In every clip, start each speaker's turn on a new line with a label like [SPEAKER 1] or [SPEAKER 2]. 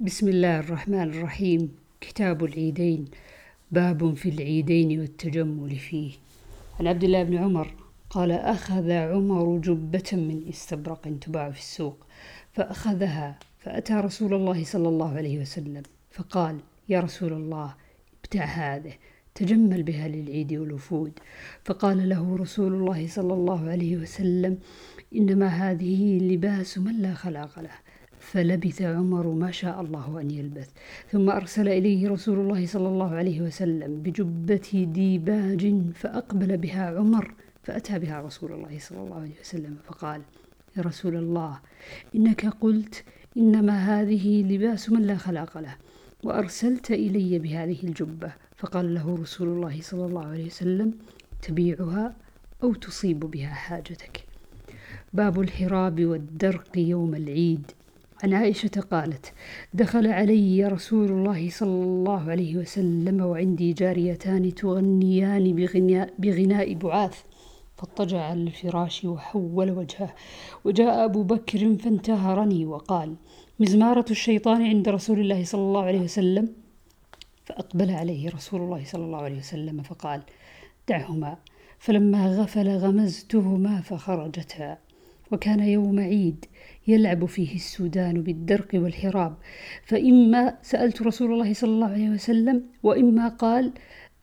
[SPEAKER 1] بسم الله الرحمن الرحيم كتاب العيدين باب في العيدين والتجمل فيه عن عبد الله بن عمر قال أخذ عمر جبة من استبرق تباع في السوق فأخذها فأتى رسول الله صلى الله عليه وسلم فقال يا رسول الله ابتع هذه تجمل بها للعيد والوفود فقال له رسول الله صلى الله عليه وسلم إنما هذه لباس من لا خلاق له فلبث عمر ما شاء الله أن يلبث. ثم أرسل إليه رسول الله صلى الله عليه وسلم بجبة ديباج فأقبل بها عمر فأتى بها رسول الله صلى الله عليه وسلم فقال يا رسول الله إنك قلت إنما هذه لباس من لا خلاق له وأرسلت إلي بهذه الجبة. فقال له رسول الله صلى الله عليه وسلم تبيعها أو تصيب بها حاجتك. باب الحراب والدرق يوم العيد. عن عائشة قالت دخل علي رسول الله صلى الله عليه وسلم وعندي جاريتان تغنيان بغناء, بغناء بعاث فاضطجع على الفراش وحول وجهه وجاء أبو بكر فانتهرني وقال مزمارة الشيطان عند رسول الله صلى الله عليه وسلم؟ فأقبل عليه رسول الله صلى الله عليه وسلم فقال دعهما فلما غفل غمزتهما فخرجتا. وكان يوم عيد يلعب فيه السودان بالدرق والحراب. فإما سألت رسول الله صلى الله عليه وسلم وإما قال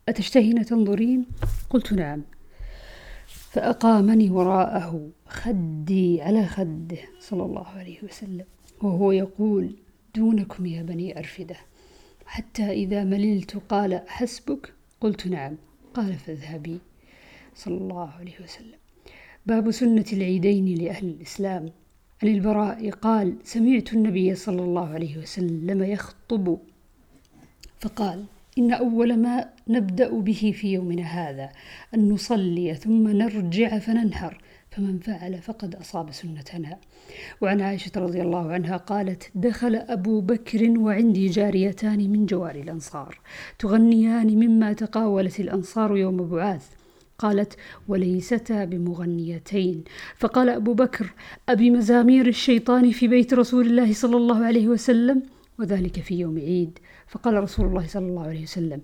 [SPEAKER 1] أتشتهين تنظرين؟ قلت نعم. فأقامني وراءه خدي على خده صلى الله عليه وسلم وهو يقول دونكم يا بني أرفدة. حتى إذا مللت قال حسبك قلت نعم. قال فاذهبي. صلى الله عليه وسلم. باب سنة العيدين لأهل الإسلام. عن البراء قال سمعت النبي صلى الله عليه وسلم يخطب. فقال إن أول ما نبدأ به في يومنا هذا أن نصلي ثم نرجع فننهر فمن فعل فقد أصاب سنتنا. وعن عائشة رضي الله عنها قالت دخل أبو بكر وعندي جاريتان من جوار الأنصار تغنيان مما تقاولت الأنصار يوم بعاث قالت وليستا بمغنيتين فقال أبو بكر أبي مزامير الشيطان في بيت رسول الله صلى الله عليه وسلم وذلك في يوم عيد فقال رسول الله صلى الله عليه وسلم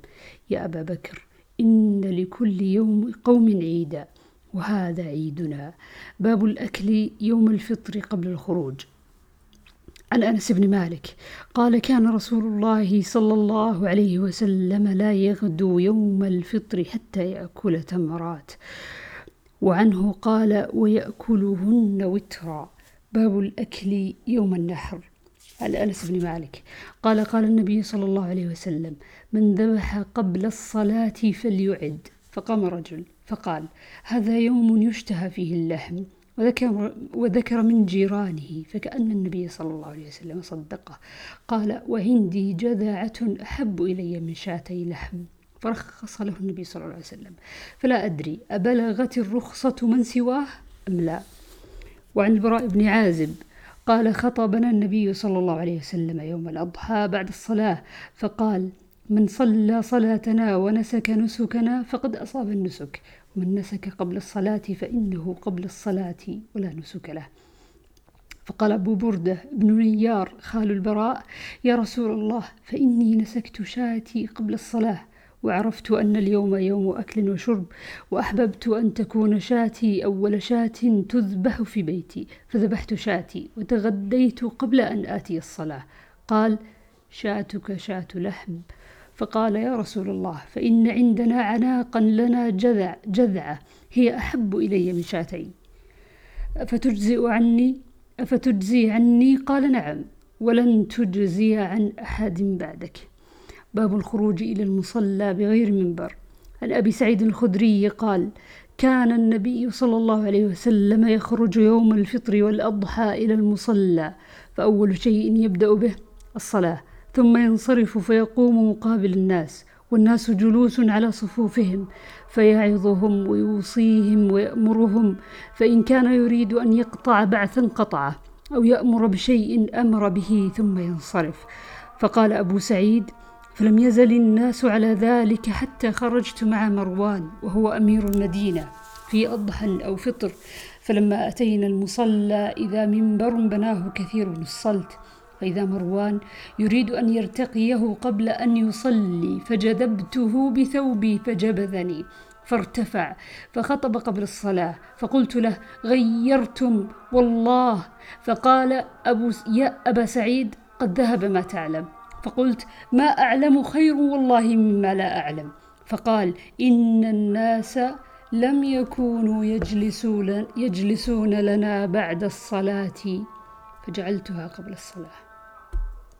[SPEAKER 1] يا أبا بكر إن لكل يوم قوم عيدا وهذا عيدنا باب الأكل يوم الفطر قبل الخروج عن أنس بن مالك. قال كان رسول الله صلى الله عليه وسلم لا يغدو يوم الفطر حتى يأكل تمرات. وعنه قال ويأكلهن وترا. باب الأكل يوم النحر. عن أنس بن مالك. قال قال النبي صلى الله عليه وسلم من ذبح قبل الصلاة فليعد. فقام رجل فقال هذا يوم يشتهى فيه اللحم. وذكر, وذكر من جيرانه فكأن النبي صلى الله عليه وسلم صدقه. قال وعندي جذعة أحب إلي من شاتي لحم. فرخص له النبي صلى الله عليه وسلم. فلا أدري أبلغت الرخصة من سواه؟ أم لا؟ وعن البراء بن عازب قال خطبنا النبي صلى الله عليه وسلم يوم الأضحى بعد الصلاة. فقال من صلى صلاتنا ونسك نسكنا فقد أصاب النسك. ومن نسك قبل الصلاة فإنه قبل الصلاة ولا نسك له. فقال أبو بردة بن نيار خال البراء يا رسول الله فإني نسكت شاتي قبل الصلاة وعرفت أن اليوم يوم أكل وشرب وأحببت أن تكون شاتي أول شاة تذبح في بيتي فذبحت شاتي وتغديت قبل أن آتي الصلاة. قال شاتك شاة لحم. فقال يا رسول الله فإن عندنا عناقا لنا جذع جذعة هي أحب إلي من شاتين. أفتجزئ عني؟ أفتجزي عني؟ قال نعم ولن تجزي عن أحد بعدك. باب الخروج إلى المصلى بغير منبر. عن أبي سعيد الخدري قال كان النبي صلى الله عليه وسلم يخرج يوم الفطر والأضحى إلى المصلى فأول شيء يبدأ به الصلاة. ثم ينصرف فيقوم مقابل الناس والناس جلوس على صفوفهم فيعظهم ويوصيهم ويأمرهم فإن كان يريد أن يقطع بعثا قطعه أو يأمر بشيء أمر به ثم ينصرف. فقال أبو سعيد فلم يزل الناس على ذلك حتى خرجت مع مروان وهو أمير المدينة في أضحى أو فطر فلما أتينا المصلى إذا منبر بناه كثير من الصلت فإذا مروان يريد أن يرتقيه قبل أن يصلي فجذبته بثوبي فجبذني فارتفع فخطب قبل الصلاة فقلت له غيرتم والله! فقال أبو يا أبا سعيد قد ذهب ما تعلم. فقلت ما أعلم خير والله مما لا أعلم. فقال إن الناس لم يكونوا يجلسون, يجلسون لنا بعد الصلاة. فجعلتها قبل الصلاة.